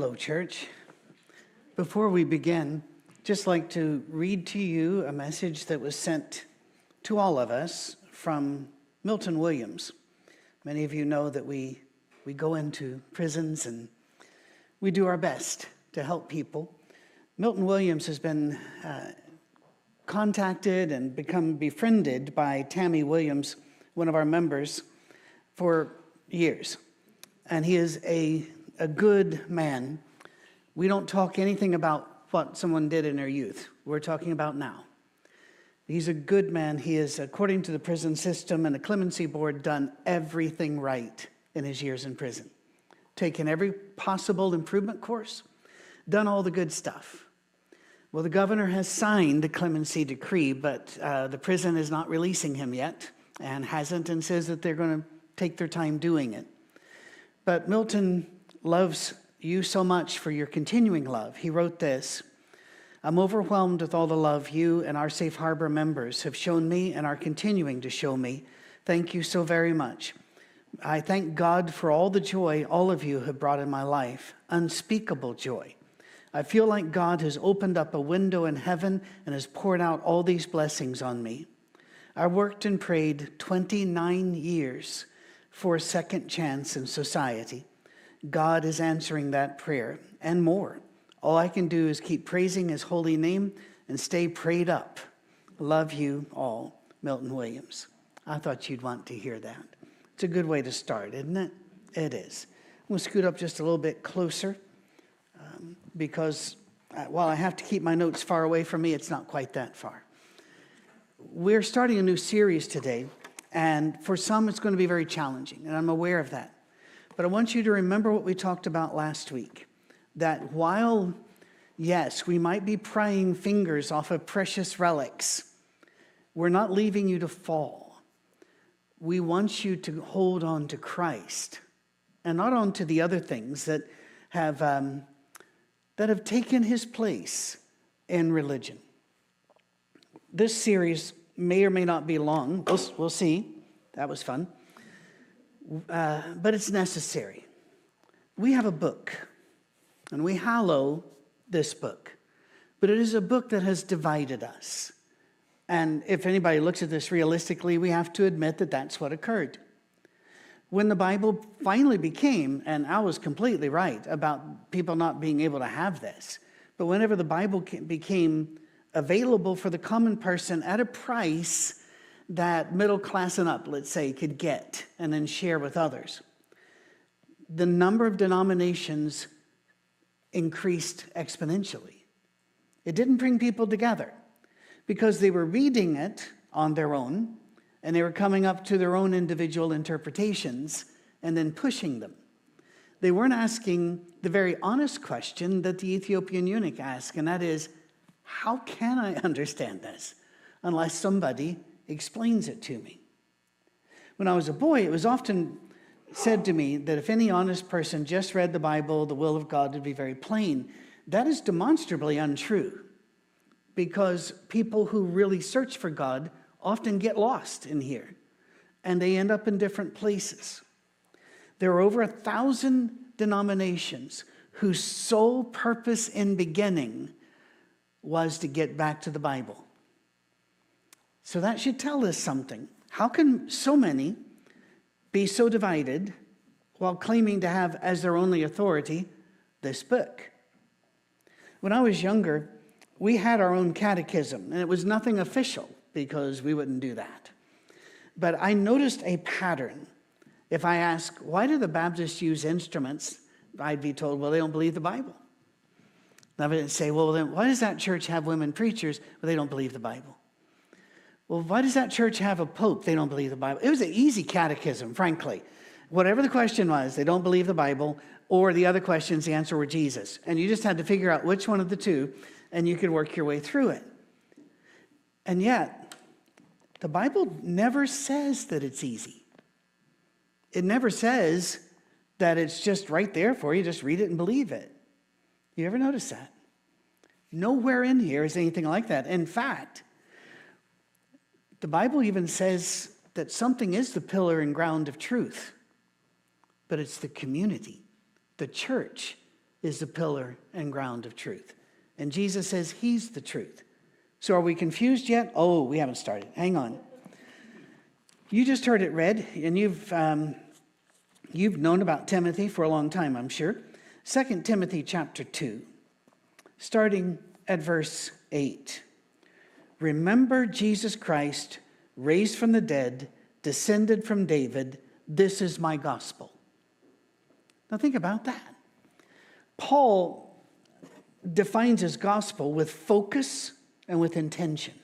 Hello, church. Before we begin, just like to read to you a message that was sent to all of us from Milton Williams. Many of you know that we, we go into prisons and we do our best to help people. Milton Williams has been uh, contacted and become befriended by Tammy Williams, one of our members, for years. And he is a a good man, we don't talk anything about what someone did in their youth. We're talking about now. He's a good man. He is, according to the prison system and the clemency board, done everything right in his years in prison. Taken every possible improvement course, done all the good stuff. Well, the governor has signed the clemency decree, but uh, the prison is not releasing him yet and hasn't, and says that they're going to take their time doing it. But Milton loves you so much for your continuing love. He wrote this I'm overwhelmed with all the love you and our Safe Harbor members have shown me and are continuing to show me. Thank you so very much. I thank God for all the joy all of you have brought in my life, unspeakable joy. I feel like God has opened up a window in heaven and has poured out all these blessings on me. I worked and prayed 29 years for a second chance in society. God is answering that prayer and more. All I can do is keep praising his holy name and stay prayed up. Love you all, Milton Williams. I thought you'd want to hear that. It's a good way to start, isn't it? It is. I'm going to scoot up just a little bit closer um, because uh, while I have to keep my notes far away from me, it's not quite that far. We're starting a new series today, and for some, it's going to be very challenging, and I'm aware of that. But I want you to remember what we talked about last week that while, yes, we might be prying fingers off of precious relics, we're not leaving you to fall. We want you to hold on to Christ and not on to the other things that have, um, that have taken his place in religion. This series may or may not be long. We'll, we'll see. That was fun uh, but it's necessary. We have a book, and we hallow this book, but it is a book that has divided us. And if anybody looks at this realistically, we have to admit that that's what occurred. When the Bible finally became, and I was completely right about people not being able to have this, but whenever the Bible became available for the common person at a price that middle class and up, let's say, could get and then share with others. The number of denominations increased exponentially. It didn't bring people together because they were reading it on their own and they were coming up to their own individual interpretations and then pushing them. They weren't asking the very honest question that the Ethiopian eunuch asked, and that is, How can I understand this unless somebody explains it to me. When I was a boy, it was often said to me that if any honest person just read the Bible, the will of God would be very plain. That is demonstrably untrue because people who really search for God often get lost in here and they end up in different places. There are over a thousand denominations whose sole purpose in beginning was to get back to the Bible. So that should tell us something. How can so many be so divided while claiming to have as their only authority this book? When I was younger, we had our own catechism, and it was nothing official because we wouldn't do that. But I noticed a pattern. If I ask, why do the Baptists use instruments? I'd be told, well, they don't believe the Bible. And I would say, well, then why does that church have women preachers? Well, they don't believe the Bible. Well, why does that church have a pope? They don't believe the Bible. It was an easy catechism, frankly. Whatever the question was, they don't believe the Bible, or the other questions, the answer were Jesus. And you just had to figure out which one of the two, and you could work your way through it. And yet, the Bible never says that it's easy. It never says that it's just right there for you, just read it and believe it. You ever notice that? Nowhere in here is anything like that. In fact, the Bible even says that something is the pillar and ground of truth, but it's the community. The church is the pillar and ground of truth. And Jesus says he's the truth. So are we confused yet? Oh, we haven't started. Hang on. You just heard it read, and you've, um, you've known about Timothy for a long time, I'm sure. 2 Timothy chapter 2, starting at verse 8. Remember Jesus Christ, raised from the dead, descended from David. This is my gospel. Now, think about that. Paul defines his gospel with focus and with intention.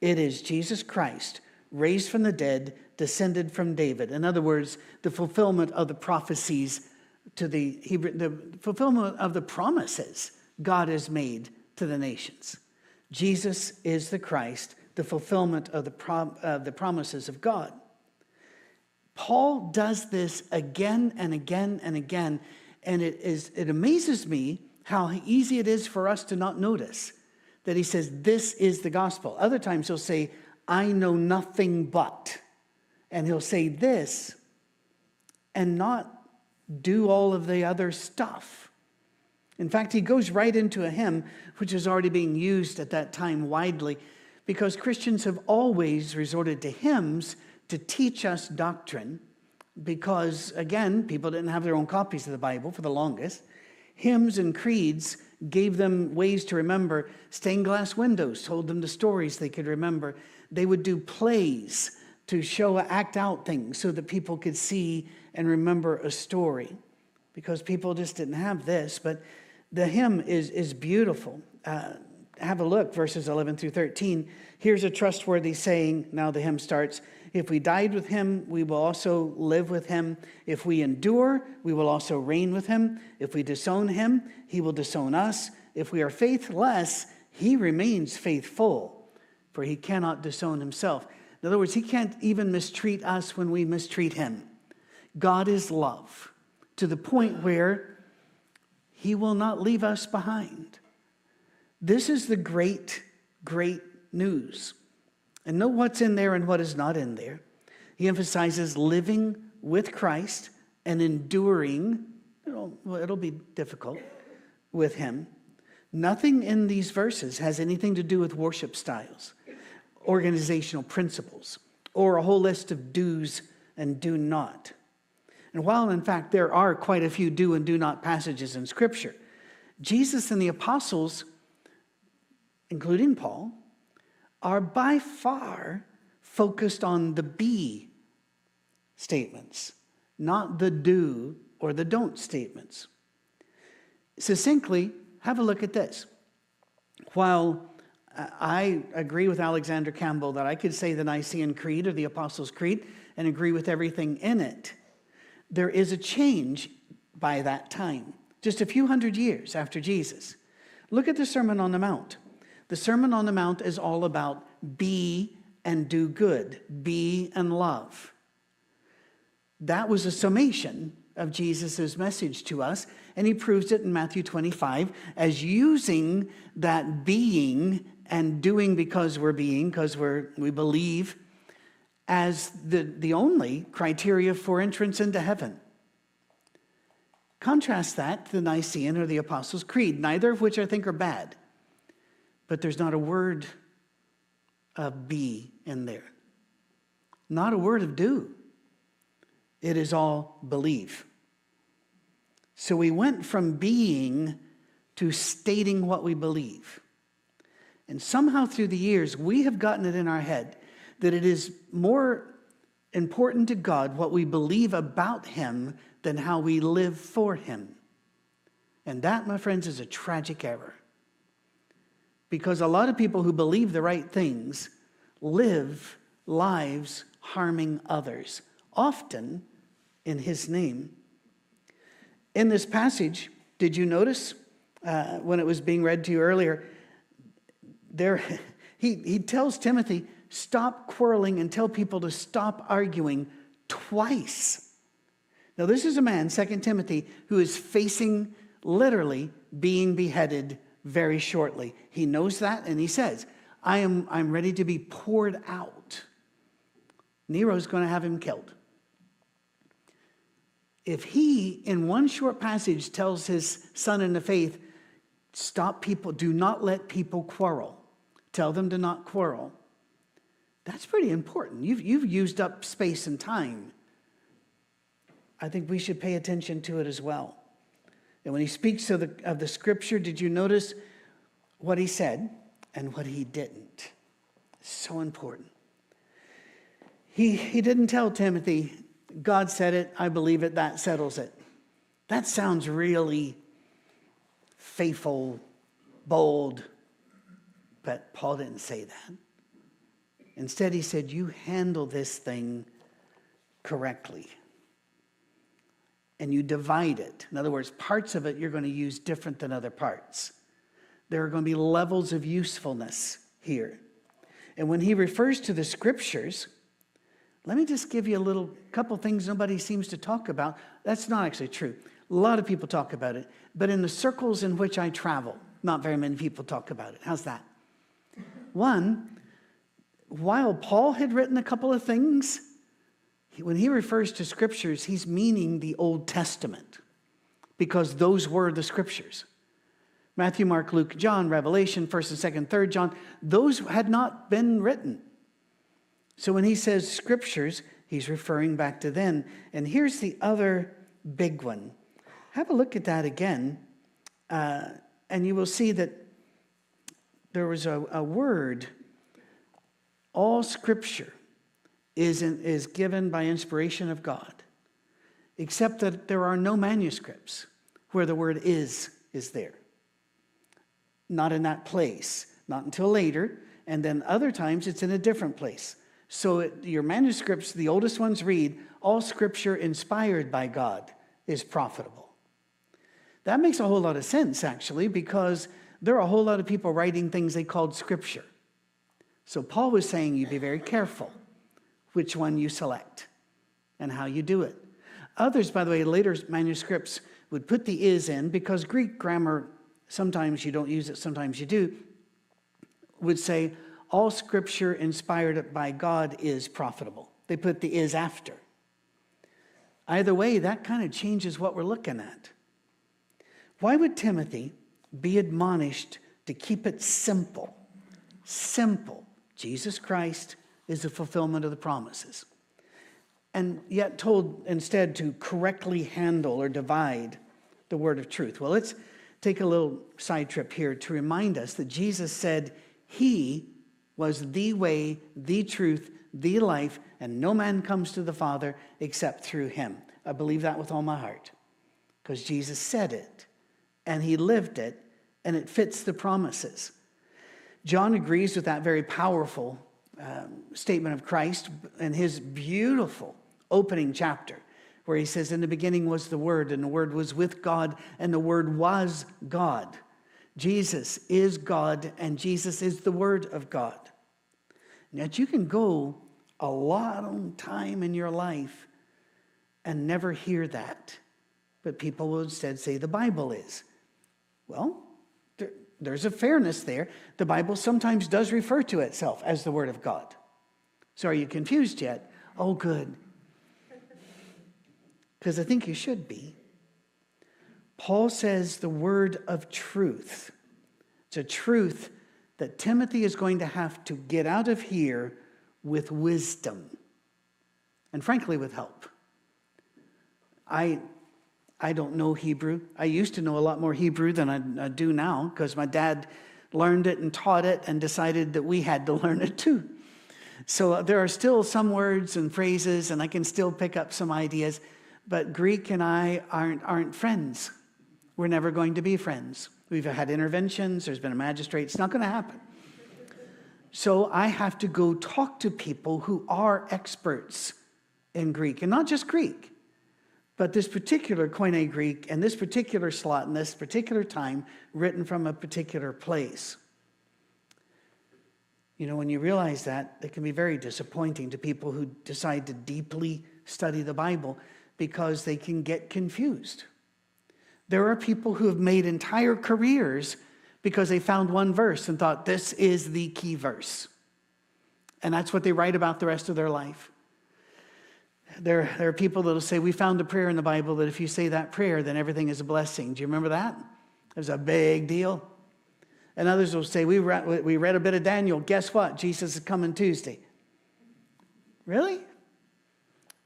It is Jesus Christ, raised from the dead, descended from David. In other words, the fulfillment of the prophecies to the Hebrew, the fulfillment of the promises God has made to the nations. Jesus is the Christ, the fulfillment of the, prom, the promises of God. Paul does this again and again and again, and it, is, it amazes me how easy it is for us to not notice that he says, This is the gospel. Other times he'll say, I know nothing but. And he'll say this and not do all of the other stuff. In fact, he goes right into a hymn, which is already being used at that time widely, because Christians have always resorted to hymns to teach us doctrine because, again, people didn't have their own copies of the Bible for the longest. Hymns and creeds gave them ways to remember. Stained glass windows told them the stories they could remember. They would do plays to show, act out things so that people could see and remember a story because people just didn't have this. But the hymn is, is beautiful. Uh, have a look, verses 11 through 13. Here's a trustworthy saying. Now the hymn starts If we died with him, we will also live with him. If we endure, we will also reign with him. If we disown him, he will disown us. If we are faithless, he remains faithful, for he cannot disown himself. In other words, he can't even mistreat us when we mistreat him. God is love to the point where he will not leave us behind. This is the great, great news. And know what's in there and what is not in there. He emphasizes living with Christ and enduring, it'll, it'll be difficult with Him. Nothing in these verses has anything to do with worship styles, organizational principles, or a whole list of do's and do not. And while, in fact, there are quite a few do and do not passages in Scripture, Jesus and the apostles including Paul, are by far focused on the be statements, not the do or the don't statements. Succinctly, have a look at this. While uh, I agree with Alexander Campbell that I could say the Nicene Creed or the Apostles' Creed and agree with everything in it, there is a change by that time, just a few hundred years after Jesus. Look at the Sermon on the Mount. The Sermon on the Mount is all about be and do good, be and love. That was a summation of Jesus' message to us, and he proves it in Matthew 25 as using that being and doing because we're being, because we're, we believe, as the, the only criteria for entrance into heaven. Contrast that to the Nicene or the Apostles' Creed, neither of which I think are bad but there's not a word of be in there. Not a word of do. It is all believe. So we went from being to stating what we believe. And somehow through the years, we have gotten it in our head that it is more important to God what we believe about Him than how we live for Him. And that, my friends, is a tragic error. Because a lot of people who believe the right things live lives harming others, often in his name. In this passage, did you notice uh, when it was being read to you earlier? There, he, he tells Timothy, stop quarreling and tell people to stop arguing twice. Now, this is a man, 2 Timothy, who is facing literally being beheaded very shortly. He knows that and he says, I am I'm ready to be poured out. Nero's going to have him killed. If he, in one short passage, tells his son in the faith, stop people, do not let people quarrel, tell them to not quarrel, that's pretty important. You've, you've used up space and time. I think we should pay attention to it as well. And when he speaks of the, of the scripture, did you notice what he said and what he didn't? So important. He, he didn't tell Timothy, God said it, I believe it, that settles it. That sounds really faithful, bold, but Paul didn't say that. Instead, he said, You handle this thing correctly and you divide it. In other words, parts of it you're going to use different than other parts. There are going to be levels of usefulness here. And when he refers to the scriptures, let me just give you a little couple things nobody seems to talk about. That's not actually true. A lot of people talk about it, but in the circles in which I travel, not very many people talk about it. How's that? One, while Paul had written a couple of things, when he refers to scriptures, he's meaning the Old Testament because those were the scriptures. Matthew, Mark, Luke, John, Revelation, 1st and 2nd, 3rd John, those had not been written. So when he says scriptures, he's referring back to then. And here's the other big one. Have a look at that again, uh, and you will see that there was a, a word, all scripture is, in, is given by inspiration of God, except that there are no manuscripts where the word is is there. Not in that place, not until later, and then other times it's in a different place. So it, your manuscripts, the oldest ones read, all scripture inspired by God is profitable. That makes a whole lot of sense, actually, because there are a whole lot of people writing things they called scripture. So Paul was saying you be very careful which one you select and how you do it. Others, by the way, later manuscripts would put the is in because Greek grammar, sometimes you don't use it, sometimes you do, would say, all scripture inspired by God is profitable. They put the is after. Either way, that kind of changes what we're looking at. Why would Timothy be admonished to keep it simple? Simple. Jesus Christ, is the fulfillment of the promises. And yet told instead to correctly handle or divide the word of truth. Well, let's take a little side trip here to remind us that Jesus said he was the way, the truth, the life, and no man comes to the Father except through him. I believe that with all my heart because Jesus said it and he lived it and it fits the promises. John agrees with that very powerful um, statement of Christ in his beautiful opening chapter, where he says, In the beginning was the Word, and the Word was with God, and the Word was God. Jesus is God, and Jesus is the Word of God. Yet you can go a long time in your life and never hear that. But people will instead say the Bible is. Well, there's a fairness there. The Bible sometimes does refer to itself as the Word of God. So are you confused yet? Oh, good. Because I think you should be. Paul says the word of truth. It's a truth that Timothy is going to have to get out of here with wisdom and, frankly, with help. I I don't know Hebrew. I used to know a lot more Hebrew than I, I do now because my dad learned it and taught it and decided that we had to learn it too. So uh, there are still some words and phrases, and I can still pick up some ideas, but Greek and I aren't, aren't friends. We're never going to be friends. We've had interventions, there's been a magistrate, it's not going to happen. So I have to go talk to people who are experts in Greek, and not just Greek But this particular Koine Greek and this particular slot in this particular time, written from a particular place. You know, when you realize that, it can be very disappointing to people who decide to deeply study the Bible because they can get confused. There are people who have made entire careers because they found one verse and thought this is the key verse. And that's what they write about the rest of their life. There, there are people that will say, We found a prayer in the Bible that if you say that prayer, then everything is a blessing. Do you remember that? It was a big deal. And others will say, we read, we read a bit of Daniel. Guess what? Jesus is coming Tuesday. Really?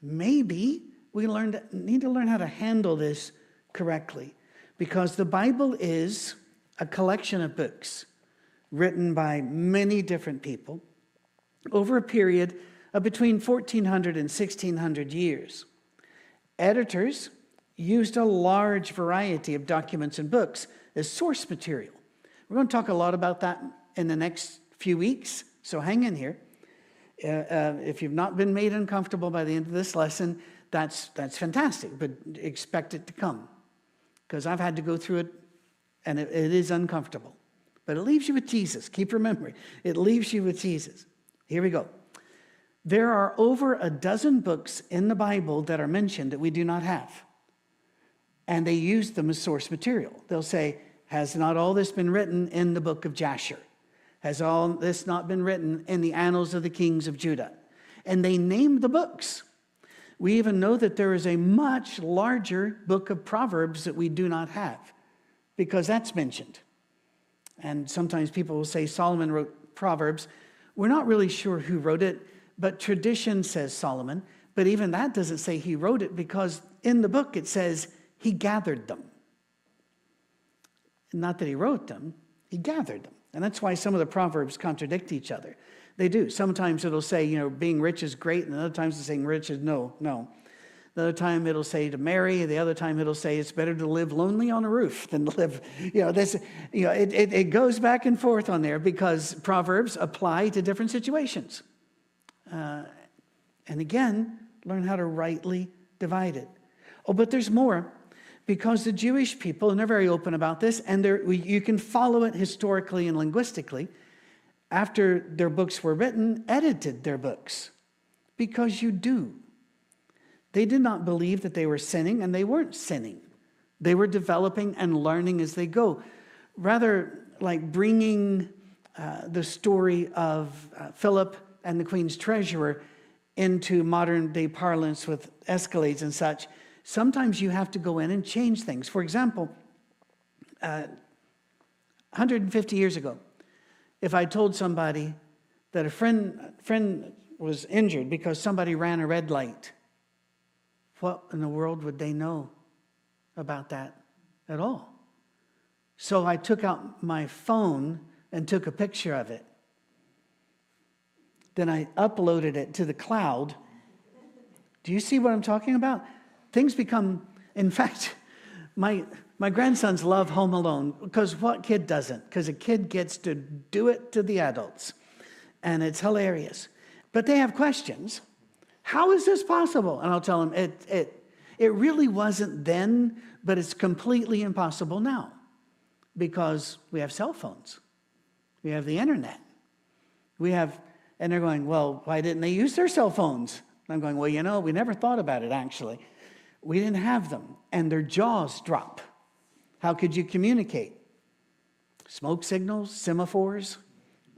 Maybe we learned, need to learn how to handle this correctly because the Bible is a collection of books written by many different people over a period of between 1400 and 1600 years. Editors used a large variety of documents and books as source material. We're going to talk a lot about that in the next few weeks, so hang in here. Uh, uh, if you've not been made uncomfortable by the end of this lesson, that's, that's fantastic, but expect it to come. Because I've had to go through it, and it, it is uncomfortable. But it leaves you with Jesus. Keep remembering, it leaves you with Jesus. Here we go. There are over a dozen books in the Bible that are mentioned that we do not have. And they use them as source material. They'll say, Has not all this been written in the book of Jasher? Has all this not been written in the annals of the kings of Judah? And they name the books. We even know that there is a much larger book of Proverbs that we do not have because that's mentioned. And sometimes people will say Solomon wrote Proverbs. We're not really sure who wrote it, but tradition says Solomon. But even that doesn't say he wrote it because in the book it says he gathered them. Not that he wrote them, he gathered them. And that's why some of the Proverbs contradict each other. They do. Sometimes it'll say, you know, being rich is great, and other times it's saying rich is no, no. The other time it'll say to marry, the other time it'll say it's better to live lonely on a roof than to live, you know, this, you know, it, it, it goes back and forth on there because Proverbs apply to different situations. Uh, and again, learn how to rightly divide it. Oh, but there's more because the Jewish people, and they're very open about this, and you can follow it historically and linguistically, after their books were written, edited their books because you do. They did not believe that they were sinning, and they weren't sinning. They were developing and learning as they go. Rather, like bringing uh, the story of uh, Philip and the Queen's treasurer into modern day parlance with escalades and such, sometimes you have to go in and change things. For example, uh, 150 years ago, if I told somebody that a friend, friend was injured because somebody ran a red light, what in the world would they know about that at all? So I took out my phone and took a picture of it. Then I uploaded it to the cloud. Do you see what I'm talking about? Things become, in fact, my, my grandsons love Home Alone because what kid doesn't? Because a kid gets to do it to the adults, and it's hilarious. But they have questions. How is this possible? And I'll tell them it, it, it really wasn't then, but it's completely impossible now because we have cell phones, we have the internet, we have and they're going, Well, why didn't they use their cell phones? And I'm going, Well, you know, we never thought about it actually. We didn't have them, and their jaws drop. How could you communicate? Smoke signals, semaphores,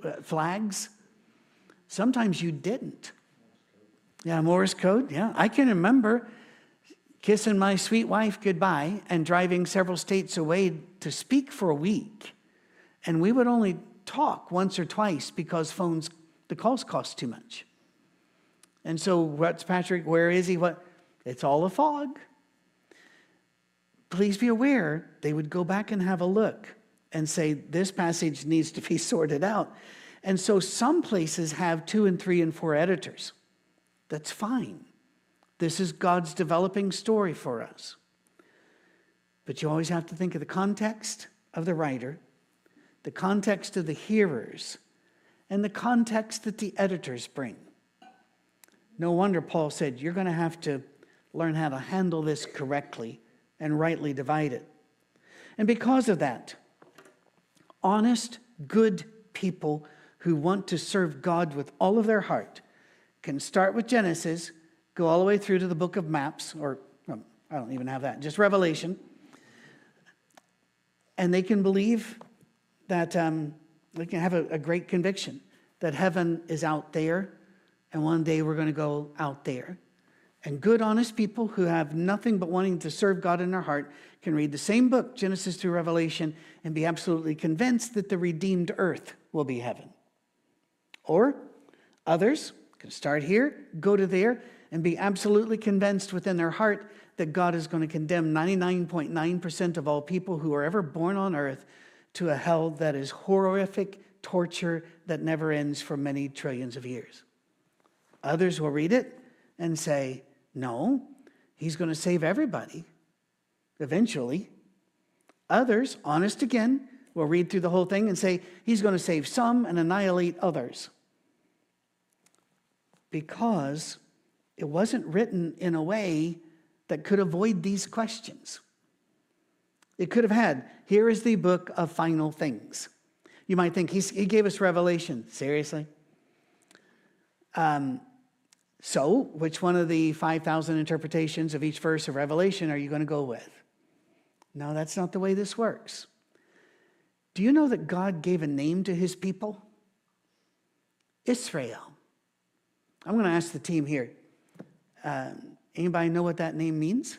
uh, flags? Sometimes you didn't. Yeah, Morse code. Yeah, I can remember kissing my sweet wife goodbye and driving several states away to speak for a week. And we would only talk once or twice because phones the cost too much. And so, what's Patrick? Where is he? What? It's all a fog. Please be aware, they would go back and have a look and say, this passage needs to be sorted out. And so, some places have two and three and four editors. That's fine. This is God's developing story for us. But you always have to think of the context of the writer, the context of the hearers, and the context that the editors bring. No wonder Paul said, You're going to have to learn how to handle this correctly and rightly divide it. And because of that, honest, good people who want to serve God with all of their heart can start with Genesis, go all the way through to the book of maps, or um, I don't even have that, just Revelation. And they can believe that um, they can have a, a great conviction that heaven is out there, and one day we're going to go out there. And good, honest people who have nothing but wanting to serve God in their heart can read the same book, Genesis through Revelation, and be absolutely convinced that the redeemed earth will be heaven. Or others can start here, go to there, and be absolutely convinced within their heart that God is going to condemn 99.9% of all people who are ever born on earth to a hell that is horrific torture that never ends for many trillions of years. Others will read it and say, no, he's going to save everybody eventually. Others, honest again, will read through the whole thing and say, he's going to save some and annihilate others. Because it wasn't written in a way that could avoid these questions. It could have had, here is the book of final things. You might think, he gave us Revelation. Seriously? Um, so, which one of the 5,000 interpretations of each verse of Revelation are you going to go with? No, that's not the way this works. Do you know that God gave a name to his people? Israel. I'm going to ask the team here. Um, anybody know what that name means?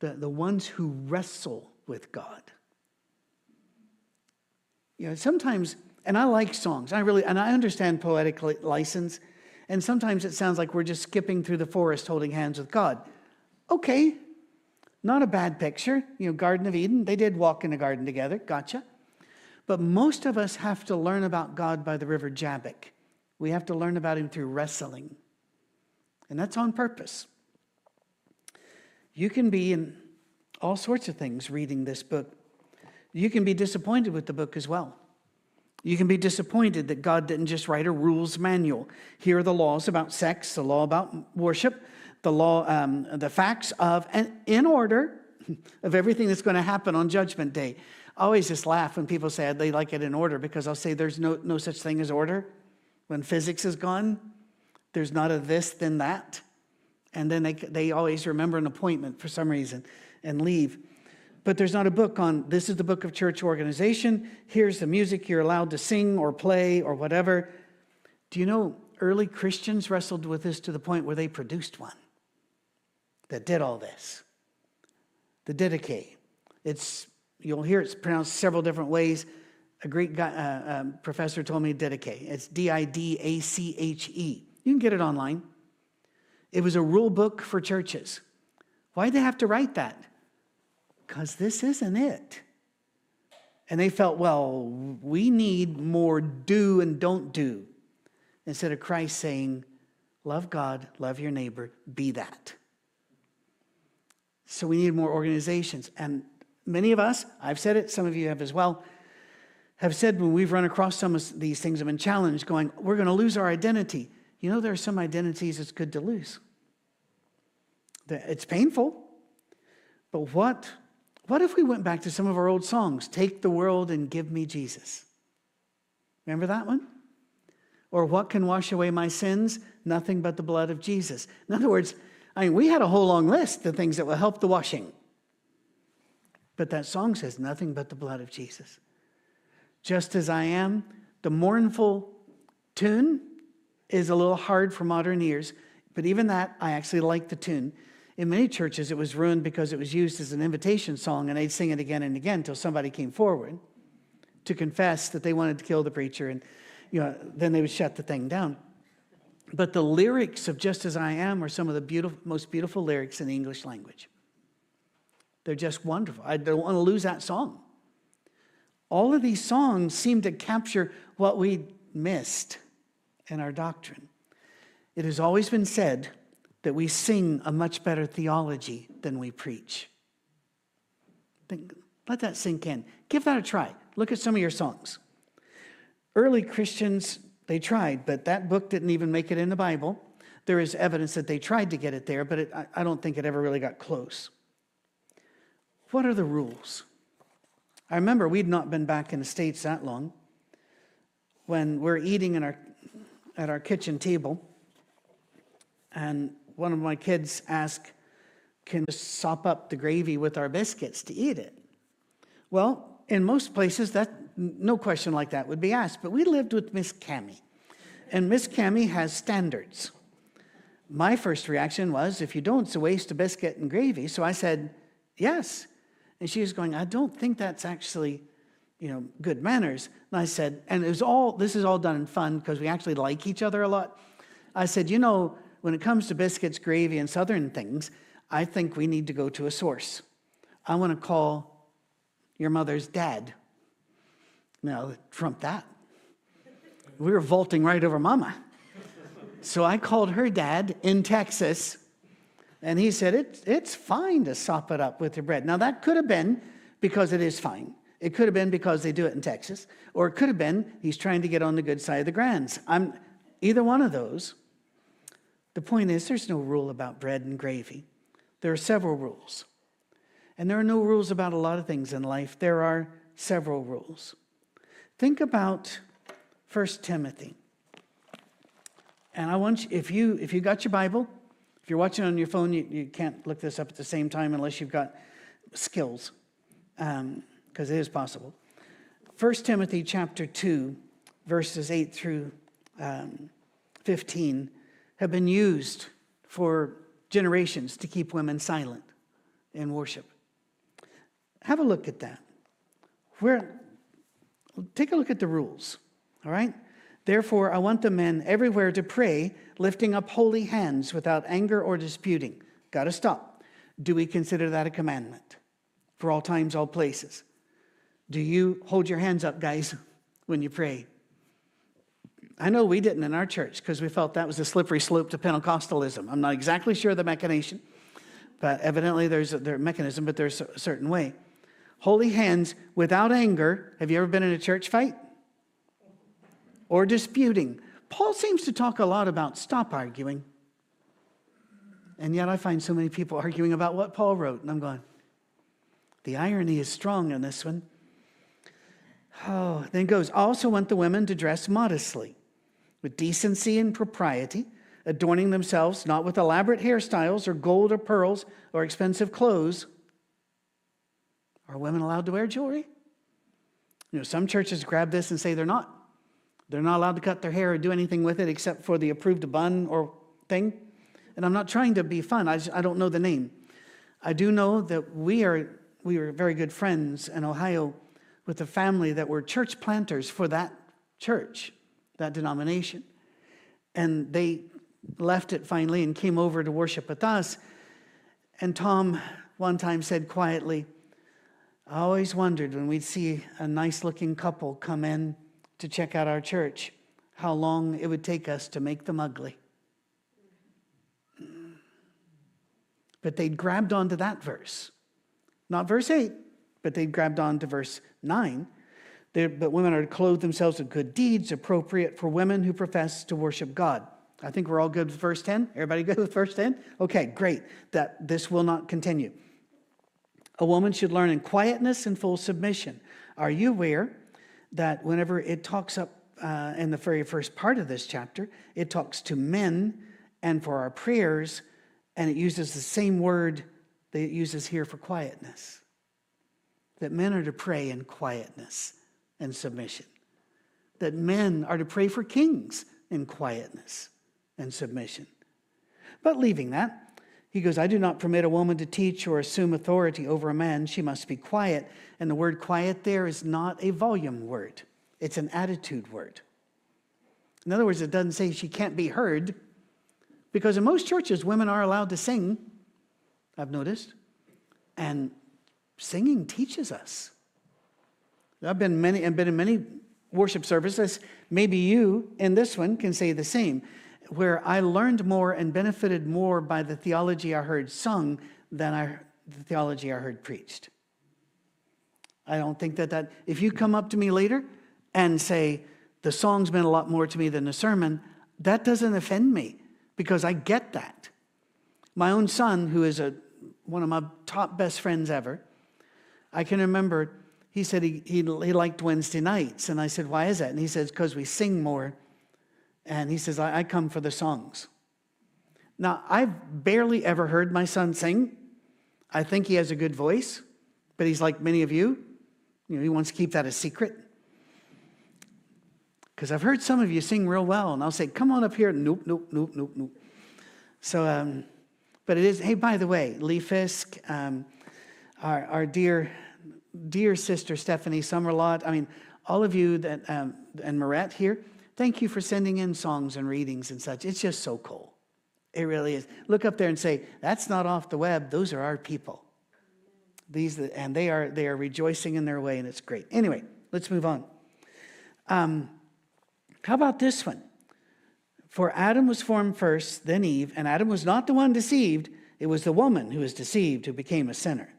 The, the ones who wrestle with God. You know, sometimes, and I like songs, I really, and I understand poetic license, and sometimes it sounds like we're just skipping through the forest holding hands with God. Okay, not a bad picture. You know, Garden of Eden, they did walk in the garden together, gotcha. But most of us have to learn about God by the river Jabbok. We have to learn about Him through wrestling. And that's on purpose. You can be in all sorts of things reading this book. You can be disappointed with the book as well. You can be disappointed that God didn't just write a rules manual. Here are the laws about sex, the law about worship, the law, um, the facts of, and in order of everything that's going to happen on Judgment Day. I always just laugh when people say they like it in order because I'll say there's no, no such thing as order. When physics is gone, there's not a this, then that. And then they, they always remember an appointment for some reason and leave. But there's not a book on this is the book of church organization. Here's the music you're allowed to sing or play or whatever. Do you know early Christians wrestled with this to the point where they produced one that did all this? The Didache. It's you'll hear it's pronounced several different ways. A Greek guy, uh, um, professor told me Didache. It's D I D A C H E. You can get it online. It was a rule book for churches. Why'd they have to write that? Because this isn't it. And they felt, well, we need more do and don't do. Instead of Christ saying, love God, love your neighbor, be that. So we need more organizations. And many of us, I've said it, some of you have as well, have said when we've run across some of these things have been challenged, going, we're going to lose our identity. You know, there are some identities it's good to lose. It's painful. But what, what if we went back to some of our old songs? Take the world and give me Jesus. Remember that one? Or what can wash away my sins? Nothing but the blood of Jesus. In other words, I mean, we had a whole long list of things that will help the washing. But that song says nothing but the blood of Jesus. Just as I am, the mournful tune is a little hard for modern ears, but even that, I actually like the tune. In many churches, it was ruined because it was used as an invitation song, and they'd sing it again and again until somebody came forward to confess that they wanted to kill the preacher, and you know, then they would shut the thing down. But the lyrics of Just As I Am are some of the beautiful, most beautiful lyrics in the English language. They're just wonderful. I don't want to lose that song. All of these songs seem to capture what we missed in our doctrine. It has always been said that we sing a much better theology than we preach. Think, let that sink in. Give that a try. Look at some of your songs. Early Christians They tried, but that book didn't even make it in the Bible. There is evidence that they tried to get it there, but it, I don't think it ever really got close. What are the rules? I remember we'd not been back in the States that long when we're eating in our, at our kitchen table, and one of my kids asked, Can we sop up the gravy with our biscuits to eat it? Well, in most places, that no question like that would be asked, but we lived with Miss Cami, and Miss Cami has standards. My first reaction was, if you don't, it's a waste of biscuit and gravy. So I said, yes. And she was going, I don't think that's actually, you know, good manners. And I said, and it was all, this is all done in fun because we actually like each other a lot. I said, you know, when it comes to biscuits, gravy, and southern things, I think we need to go to a source. I want to call your mother's dad. Now, trump that. We were vaulting right over mama. So I called her dad in Texas, and he said, it, It's fine to sop it up with your bread. Now, that could have been because it is fine. It could have been because they do it in Texas, or it could have been he's trying to get on the good side of the grands. I'm either one of those. The point is, there's no rule about bread and gravy. There are several rules. And there are no rules about a lot of things in life. There are several rules. Think about 1 Timothy. And I want you, if you if you got your Bible, if you're watching on your phone, you, you can't look this up at the same time unless you've got skills, um, because it is possible. 1 Timothy chapter 2, verses 8 through um, 15 have been used for generations to keep women silent in worship. Have a look at that. Where, take a look at the rules, all right? Therefore, I want the men everywhere to pray, lifting up holy hands without anger or disputing. Got to stop. Do we consider that a commandment for all times, all places? Do you hold your hands up, guys, when you pray? I know we didn't in our church because we felt that was a slippery slope to Pentecostalism. I'm not exactly sure the mechanism, but evidently there's a, there's a mechanism, but there's a certain way. Holy hands without anger. Have you ever been in a church fight? or disputing. Paul seems to talk a lot about stop arguing. And yet I find so many people arguing about what Paul wrote. And I'm going, the irony is strong in this one. Oh, then goes, also want the women to dress modestly, with decency and propriety, adorning themselves not with elaborate hairstyles or gold or pearls or expensive clothes. Are women allowed to wear jewelry? You know, some churches grab this and say they're not. They're not allowed to cut their hair or do anything with it except for the approved bun or thing. And I'm not trying to be fun, I, just, I don't know the name. I do know that we are, we were very good friends in Ohio with a family that were church planters for that church, that denomination. And they left it finally and came over to worship with us. And Tom one time said quietly, I always wondered when we'd see a nice looking couple come in to check out our church, how long it would take us to make them ugly. But they'd grabbed onto that verse. Not verse 8, but they'd grabbed on to verse 9. They're, but women are to clothe themselves with good deeds appropriate for women who profess to worship God. I think we're all good with verse 10. Everybody good with verse 10? Okay, great. That this will not continue. A woman should learn in quietness and full submission. Are you aware that whenever it talks up uh, in the very first part of this chapter, it talks to men and for our prayers, and it uses the same word that it uses here for quietness. That men are to pray in quietness and submission. That men are to pray for kings in quietness and submission. But leaving that, he goes, I do not permit a woman to teach or assume authority over a man. She must be quiet and the word quiet there is not a volume word, it's an attitude word. In other words, it doesn't say she can't be heard, because in most churches, women are allowed to sing, I've noticed, and singing teaches us. I've been many and been in many worship services. Maybe you in this one can say the same, where I learned more and benefited more by the theology I heard sung than I, the theology I heard preached. I don't think that that, if you come up to me later and say, the songs meant a lot more to me than the sermon, that doesn't offend me because I get that. My own son, who is a, one of my top best friends ever, I can remember he said he, he, he liked Wednesday nights. And I said, Why is that? And he says, Because we sing more. And he says, I, I come for the songs. Now, I've barely ever heard my son sing. I think he has a good voice, but he's like many of you. You know, he wants to keep that a secret. Because I've heard some of you sing real well, and I'll say, Come on up here. Nope, nope, nope, nope, nope. So, um, but it is, hey, by the way, Lee Fisk, um, our, our dear, dear sister Stephanie Summerlot, I mean, all of you that, um, and Moret here, thank you for sending in songs and readings and such. It's just so cool. It really is. Look up there and say, that's not off the web. Those are our people. These, and they are, they are rejoicing in their way, and it's great. Anyway, let's move on. Um, how about this one? For Adam was formed first, then Eve, and Adam was not the one deceived. It was the woman who was deceived who became a sinner.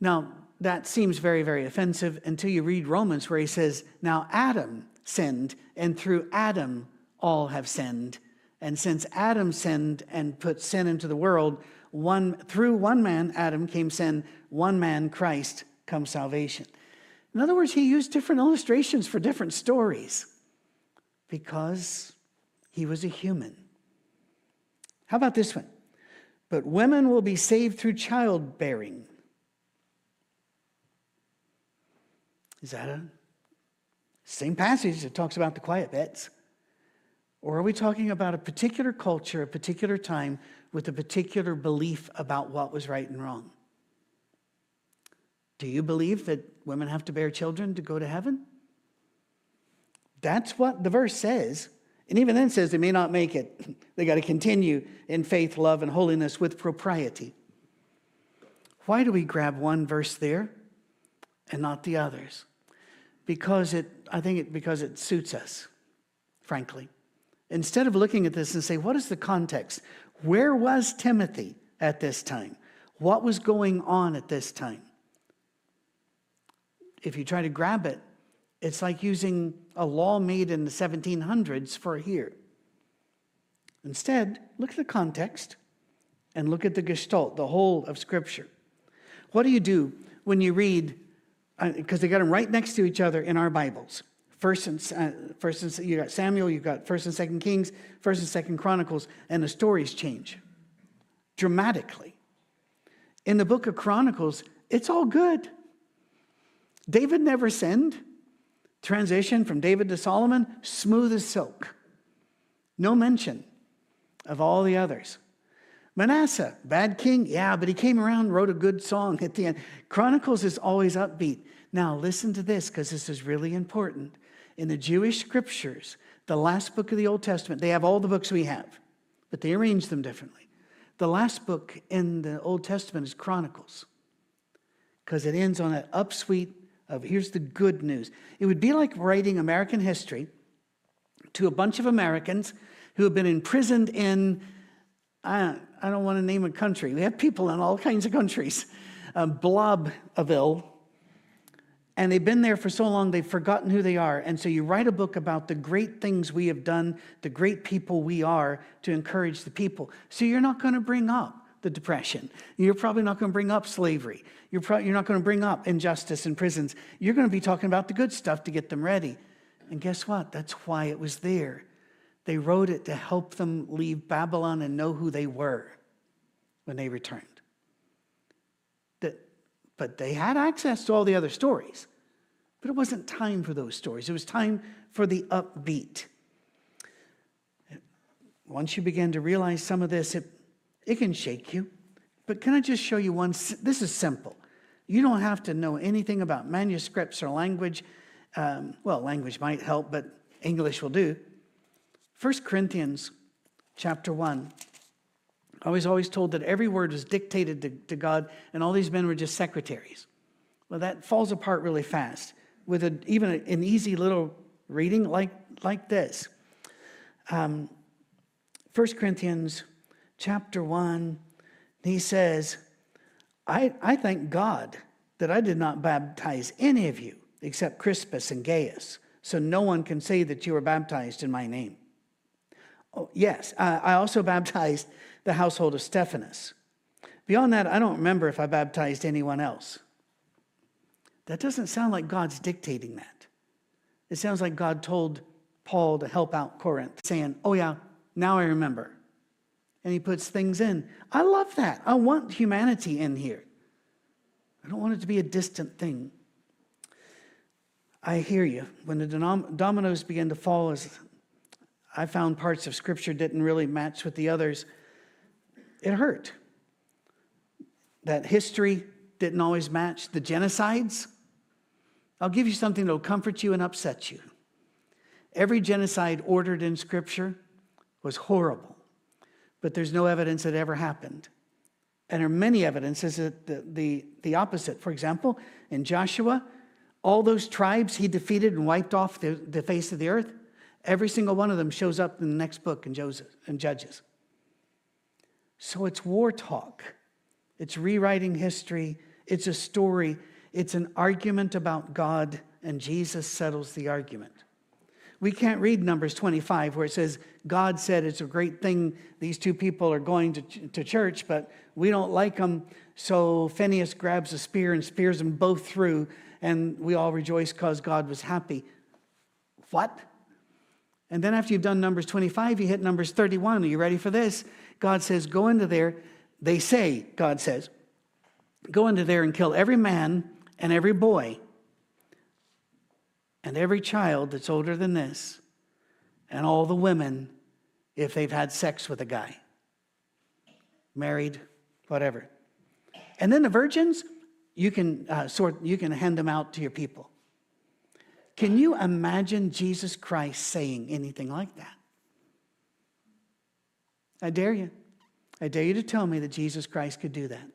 Now, that seems very, very offensive until you read Romans, where he says, Now Adam sinned, and through Adam all have sinned. And since Adam sinned and put sin into the world, one, through one man, Adam, came sin, one man, Christ, comes salvation. In other words, he used different illustrations for different stories because he was a human. How about this one? But women will be saved through childbearing. Is that a same passage that talks about the quiet beds? Or are we talking about a particular culture, a particular time, with a particular belief about what was right and wrong? Do you believe that women have to bear children to go to heaven? That's what the verse says. And even then says they may not make it. They got to continue in faith, love, and holiness with propriety. Why do we grab one verse there and not the others? Because it, I think it because it suits us, frankly. Instead of looking at this and say, what is the context? Where was Timothy at this time? What was going on at this time? If you try to grab it, it's like using a law made in the 1700s for here. Instead, look at the context and look at the gestalt, the whole of Scripture. What do you do when you read, because uh, they got them right next to each other in our Bibles? First and, uh, first and you got Samuel, you got First and Second Kings, First and Second Chronicles, and the stories change dramatically. In the book of Chronicles, it's all good. David never sinned. Transition from David to Solomon, smooth as silk. No mention of all the others. Manasseh, bad king, yeah, but he came around, wrote a good song at the end. Chronicles is always upbeat. Now, listen to this because this is really important in the Jewish scriptures, the last book of the Old Testament, they have all the books we have, but they arrange them differently. The last book in the Old Testament is Chronicles because it ends on an upsweet of here's the good news. It would be like writing American history to a bunch of Americans who have been imprisoned in, I, I don't want to name a country. We have people in all kinds of countries. Um, Blobville, and they've been there for so long they've forgotten who they are. And so you write a book about the great things we have done, the great people we are to encourage the people. So you're not going to bring up the depression. You're probably not going to bring up slavery. You're, pro- you're not going to bring up injustice in prisons. You're going to be talking about the good stuff to get them ready. And guess what? That's why it was there. They wrote it to help them leave Babylon and know who they were when they returned That, but they had access to all the other stories. But it wasn't time for those stories, it was time for the upbeat. Once you begin to realize some of this, it, it can shake you. But can I just show you one? This is simple. You don't have to know anything about manuscripts or language. Um, well, language might help, but English will do. 1 Corinthians chapter 1. I was always told that every word was dictated to, to God, and all these men were just secretaries. Well, that falls apart really fast with a, even a, an easy little reading like, like this. Um, 1 Corinthians chapter 1, he says, I, I thank God that I did not baptize any of you except Crispus and Gaius so no one can say that you were baptized in my name. Oh, yes, uh, I also baptized the household of Stephanus. Beyond that, I don't remember if I baptized anyone else. That doesn't sound like God's dictating that. It sounds like God told Paul to help out Corinth, saying, Oh, yeah, now I remember. And he puts things in. I love that. I want humanity in here. I don't want it to be a distant thing. I hear you. When the dominoes begin to fall, as I found parts of Scripture didn't really match with the others, it hurt. That history didn't always match the genocides. I'll give you something that will comfort you and upset you. Every genocide ordered in Scripture was horrible, but there's no evidence it ever happened. And there are many evidences that the, the, the opposite. For example, in Joshua, all those tribes he defeated and wiped off the, the face of the earth, every single one of them shows up in the next book in, Joseph, Judges. So it's war talk, it's rewriting history, it's a story, it's an argument about God, and Jesus settles the argument. We can't read Numbers 25 where it says, God said it's a great thing these two people are going to, to church, but we don't like them. So Phineas grabs a spear and spears them both through, and we all rejoice because God was happy. What? And then after you've done Numbers 25, you hit Numbers 31. Are you ready for this? God says, Go into there. They say, God says, Go into there and kill every man and every boy and every child that's older than this, and all the women if they've had sex with a guy, married, whatever. And then the virgins, you can uh, sort, you can hand them out to your people. Can you imagine Jesus Christ saying anything like that? I dare you. I dare you to tell me that Jesus Christ could do that.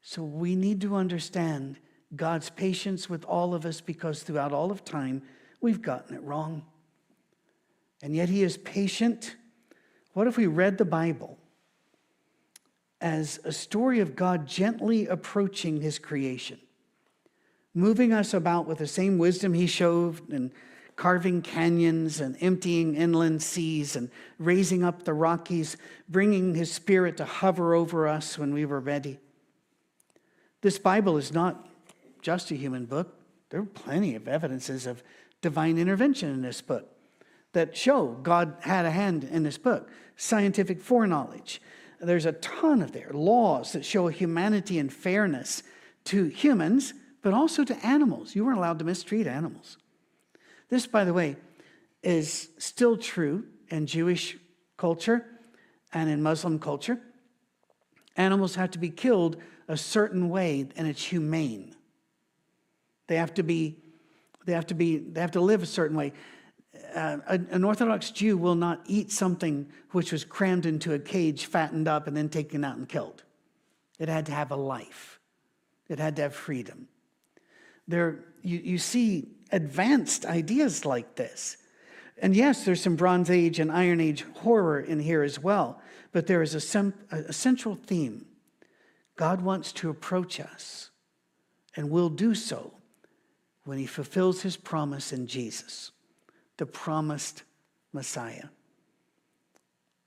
So we need to understand God's patience with all of us because throughout all of time, we've gotten it wrong. And yet He is patient. What if we read the Bible as a story of God gently approaching His creation, moving us about with the same wisdom He showed and carving canyons and emptying inland seas and raising up the Rockies, bringing His Spirit to hover over us when we were ready? This Bible is not just a human book. There are plenty of evidences of divine intervention in this book that show God had a hand in this book. Scientific foreknowledge. There's a ton of there. Laws that show humanity and fairness to humans, but also to animals. You weren't allowed to mistreat animals. This, by the way, is still true in Jewish culture and in Muslim culture. Animals have to be killed a certain way, and it's humane. They have to be, they have to be, they have to live a certain way. Uh, an Orthodox Jew will not eat something which was crammed into a cage, fattened up, and then taken out and killed. It had to have a life. It had to have freedom. There, you, you see advanced ideas like this. And yes, there's some Bronze Age and Iron Age horror in here as well, but there is a, sem- a central theme. God wants to approach us and will do so when he fulfills his promise in Jesus, the promised Messiah.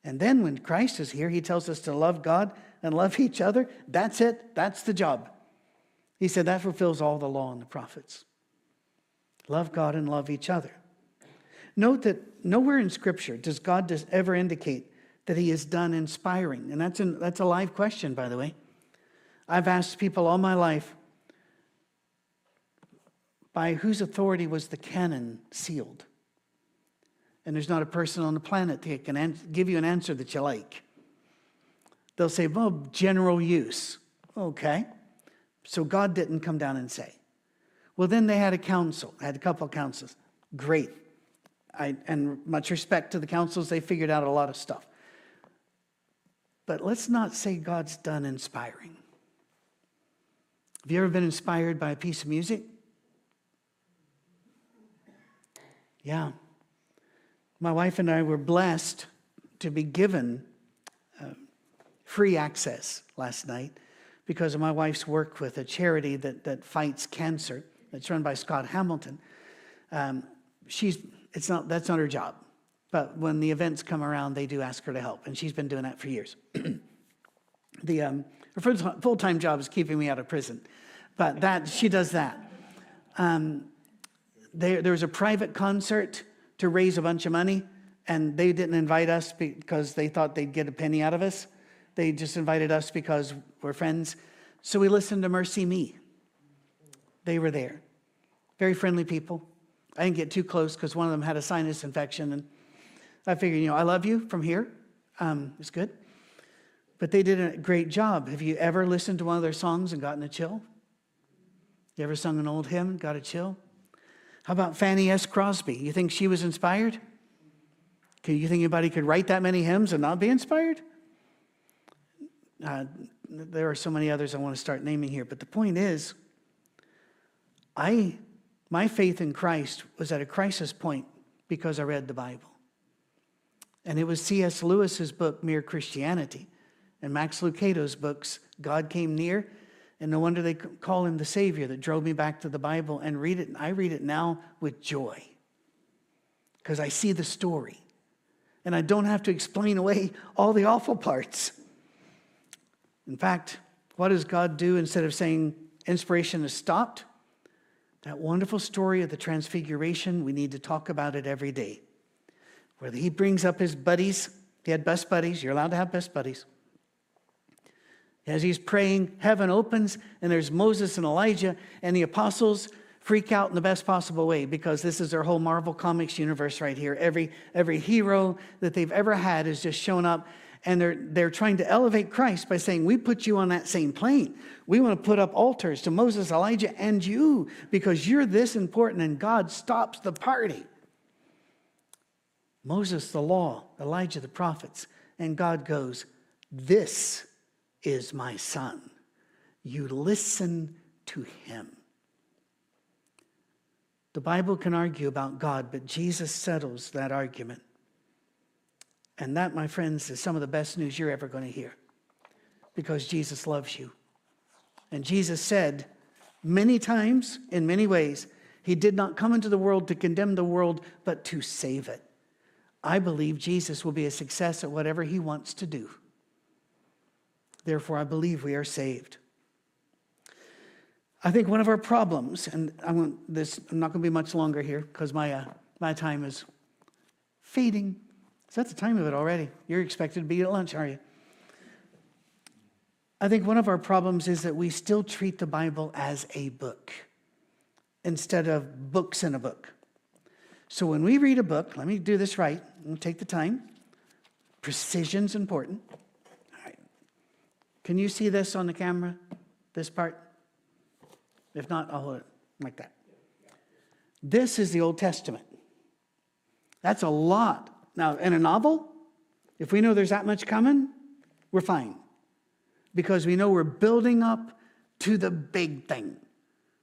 And then when Christ is here, he tells us to love God and love each other. That's it, that's the job. He said that fulfills all the law and the prophets. Love God and love each other. Note that nowhere in Scripture does God ever indicate that he is done inspiring. And that's, an, that's a live question, by the way. I've asked people all my life, by whose authority was the canon sealed? And there's not a person on the planet that can give you an answer that you like. They'll say, well, general use. Okay. So God didn't come down and say. Well, then they had a council, had a couple of councils. Great. I, and much respect to the councils, they figured out a lot of stuff. But let's not say God's done inspiring. Have you ever been inspired by a piece of music? Yeah. My wife and I were blessed to be given uh, free access last night because of my wife's work with a charity that, that fights cancer that's run by Scott Hamilton. Um, she's, it's not, that's not her job. But when the events come around, they do ask her to help, and she's been doing that for years. the, um, her full- full-time job is keeping me out of prison, but that, she does that. Um, there, there was a private concert to raise a bunch of money, and they didn't invite us because they thought they'd get a penny out of us. They just invited us because we're friends. So we listened to MercyMe. They were there. Very friendly people. I didn't get too close because one of them had a sinus infection, and I figured, you know, I love you from here. Um, it's good. But they did a great job. Have you ever listened to one of their songs and gotten a chill? You ever sung an old hymn, got a chill? How about Fanny S. Crosby? You think she was inspired? Can you think anybody could write that many hymns and not be inspired? Uh, there are so many others I want to start naming here, but the point is, I, my faith in Christ was at a crisis point because I read the Bible. And it was C.S. Lewis's book, Mere Christianity, and Max Lucado's books, God Came Near, and no wonder they call him the Savior that drove me back to the Bible and read it. And I read it now with joy because I see the story and I don't have to explain away all the awful parts. In fact, what does God do instead of saying inspiration is stopped? That wonderful story of the transfiguration, we need to talk about it every day. Where he brings up his buddies, he had best buddies, you're allowed to have best buddies. As he's praying, heaven opens, and there's Moses and Elijah, and the apostles freak out in the best possible way because this is their whole Marvel Comics universe right here. Every, every hero that they've ever had has just shown up, and they're, they're trying to elevate Christ by saying, We put you on that same plane. We want to put up altars to Moses, Elijah, and you because you're this important, and God stops the party. Moses, the law, Elijah, the prophets, and God goes, This is my son. You listen to him. The Bible can argue about God, but Jesus settles that argument. And that, my friends, is some of the best news you're ever going to hear because Jesus loves you. And Jesus said many times, in many ways, He did not come into the world to condemn the world, but to save it. I believe Jesus will be a success at whatever He wants to do. Therefore, I believe we are saved. I think one of our problems, and I'm, this, I'm not going to be much longer here because my, uh, my time is fading. Is that the time of it already? You're expected to be at lunch, are you? I think one of our problems is that we still treat the Bible as a book instead of books in a book. So when we read a book, let me do this right take the time. Precision's important. All right. Can you see this on the camera? This part? If not, I'll hold it like that. This is the Old Testament. That's a lot. Now, in a novel, if we know there's that much coming, we're fine. Because we know we're building up to the big thing,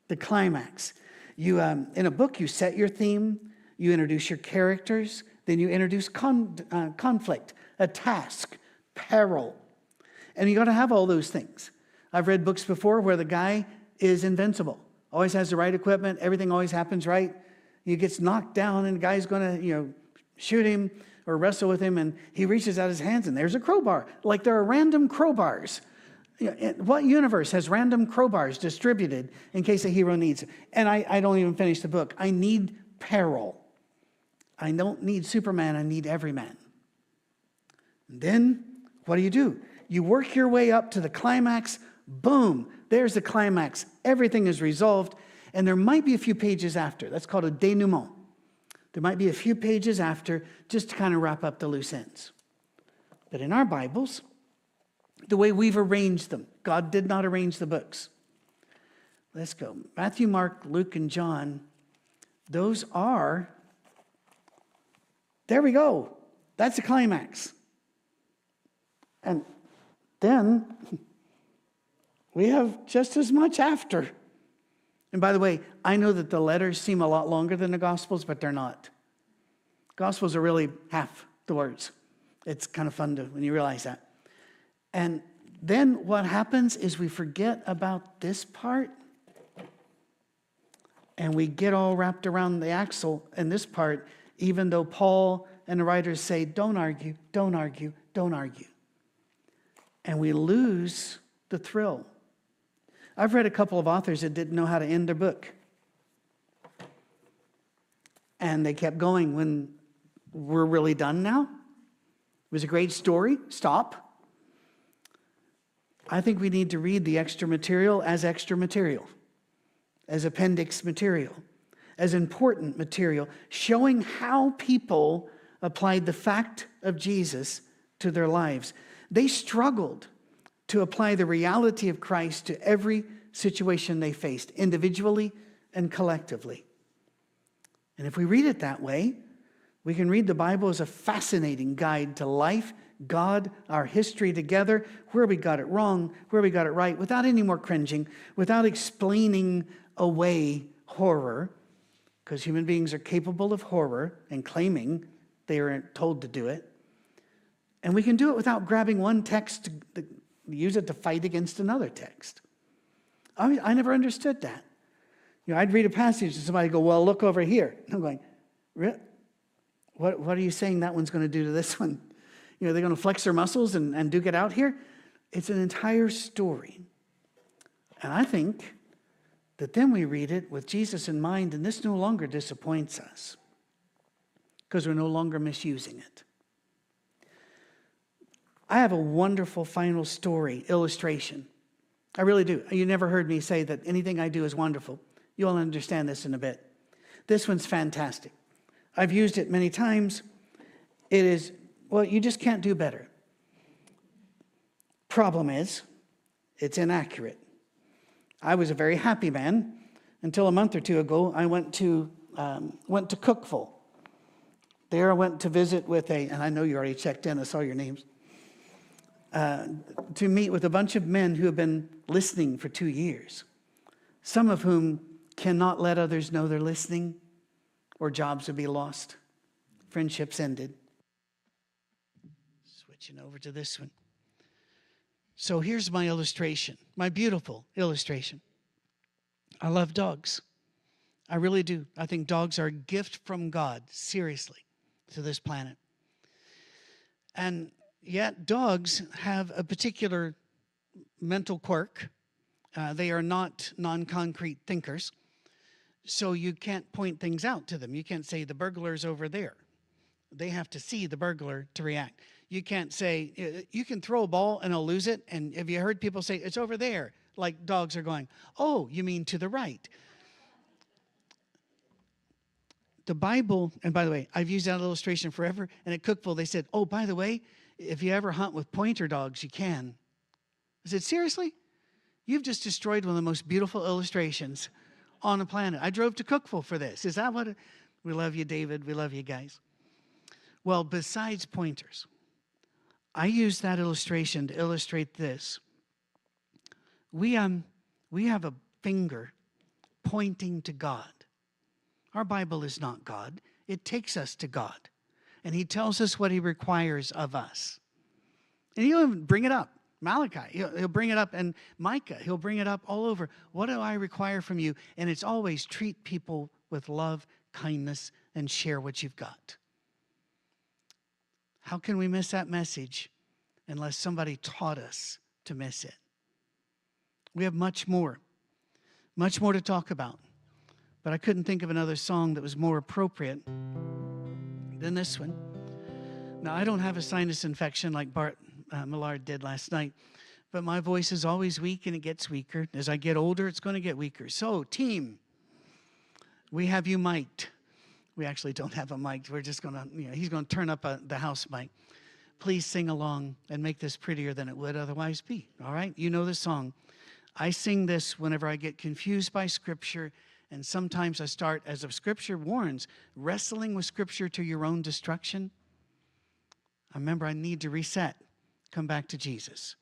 the climax. You, um, in a book, you set your theme, you introduce your characters, then you introduce con- uh, conflict, a task, peril, and you got to have all those things. I've read books before where the guy is invincible, always has the right equipment, everything always happens right. He gets knocked down, and the guy's going to, you know, shoot him or wrestle with him, and he reaches out his hands, and there's a crowbar. Like there are random crowbars. What universe has random crowbars distributed in case a hero needs? And I, I don't even finish the book. I need peril. I don't need Superman, I need every man. And then what do you do? You work your way up to the climax, boom, there's the climax. Everything is resolved, and there might be a few pages after. That's called a denouement. There might be a few pages after just to kind of wrap up the loose ends. But in our Bibles, the way we've arranged them, God did not arrange the books. Let's go. Matthew, Mark, Luke, and John, those are, there we go. That's the climax. And then we have just as much after. And by the way, I know that the letters seem a lot longer than the Gospels, but they're not. Gospels are really half the words. It's kind of fun to when you realize that. And then what happens is we forget about this part. And we get all wrapped around the axle in this part, even though Paul and the writers say, don't argue, don't argue, don't argue. And we lose the thrill. I've read a couple of authors that didn't know how to end their book. And they kept going when we're really done now. It was a great story. Stop. I think we need to read the extra material as extra material, as appendix material, as important material, showing how people applied the fact of Jesus to their lives. They struggled to apply the reality of Christ to every situation they faced, individually and collectively. And if we read it that way, we can read the Bible as a fascinating guide to life, God, our history together, where we got it wrong, where we got it right, without any more cringing, without explaining away horror, because human beings are capable of horror and claiming they are told to do it. And we can do it without grabbing one text to use it to fight against another text. I, I never understood that. You know, I'd read a passage and somebody go, Well, look over here. I'm going, what, what are you saying that one's going to do to this one? You know, they're going to flex their muscles and, and duke it out here? It's an entire story. And I think that then we read it with Jesus in mind, and this no longer disappoints us because we're no longer misusing it. I have a wonderful final story illustration. I really do. You never heard me say that anything I do is wonderful. You'll understand this in a bit. This one's fantastic. I've used it many times. It is, well, you just can't do better. Problem is, it's inaccurate. I was a very happy man until a month or two ago. I went to, um, went to Cookeville. There I went to visit with a, and I know you already checked in, I saw your names, uh, to meet with a bunch of men who have been listening for two years, some of whom cannot let others know they're listening or jobs would be lost, friendships ended. Switching over to this one. So here's my illustration, my beautiful illustration. I love dogs. I really do. I think dogs are a gift from God, seriously, to this planet. And yet, dogs have a particular mental quirk. Uh, they are not non concrete thinkers. So you can't point things out to them. You can't say the burglar's over there. They have to see the burglar to react. You can't say, uh, you can throw a ball and I'll lose it. And have you heard people say, it's over there? Like dogs are going, oh, you mean to the right. The Bible, and by the way, I've used that illustration forever. And at Cookeville, they said, oh, by the way, if you ever hunt with pointer dogs, you can. I said, seriously? You've just destroyed one of the most beautiful illustrations on the planet. I drove to Cookeville for this. Is that what? We love you, David. We love you guys. Well, besides pointers, I use that illustration to illustrate this. We, um, we have a finger pointing to God. Our Bible is not God, it takes us to God. And He tells us what He requires of us. And He'll even bring it up. Malachi, he'll, he'll bring it up, and Micah, he'll bring it up all over. What do I require from you? And it's always treat people with love, kindness, and share what you've got. How can we miss that message unless somebody taught us to miss it? We have much more, much more to talk about. But I couldn't think of another song that was more appropriate than this one. Now, I don't have a sinus infection like Bart uh, Millard did last night. But my voice is always weak and it gets weaker. As I get older, it's going to get weaker. So, team, we have you mic'd. We actually don't have a mic. We're just going to, you know, he's going to turn up a, uh, the house mic. Please sing along and make this prettier than it would otherwise be. All right? You know the song. I sing this whenever I get confused by Scripture, and sometimes I start, as the Scripture warns, wrestling with Scripture to your own destruction. I remember I need to reset come back to Jesus.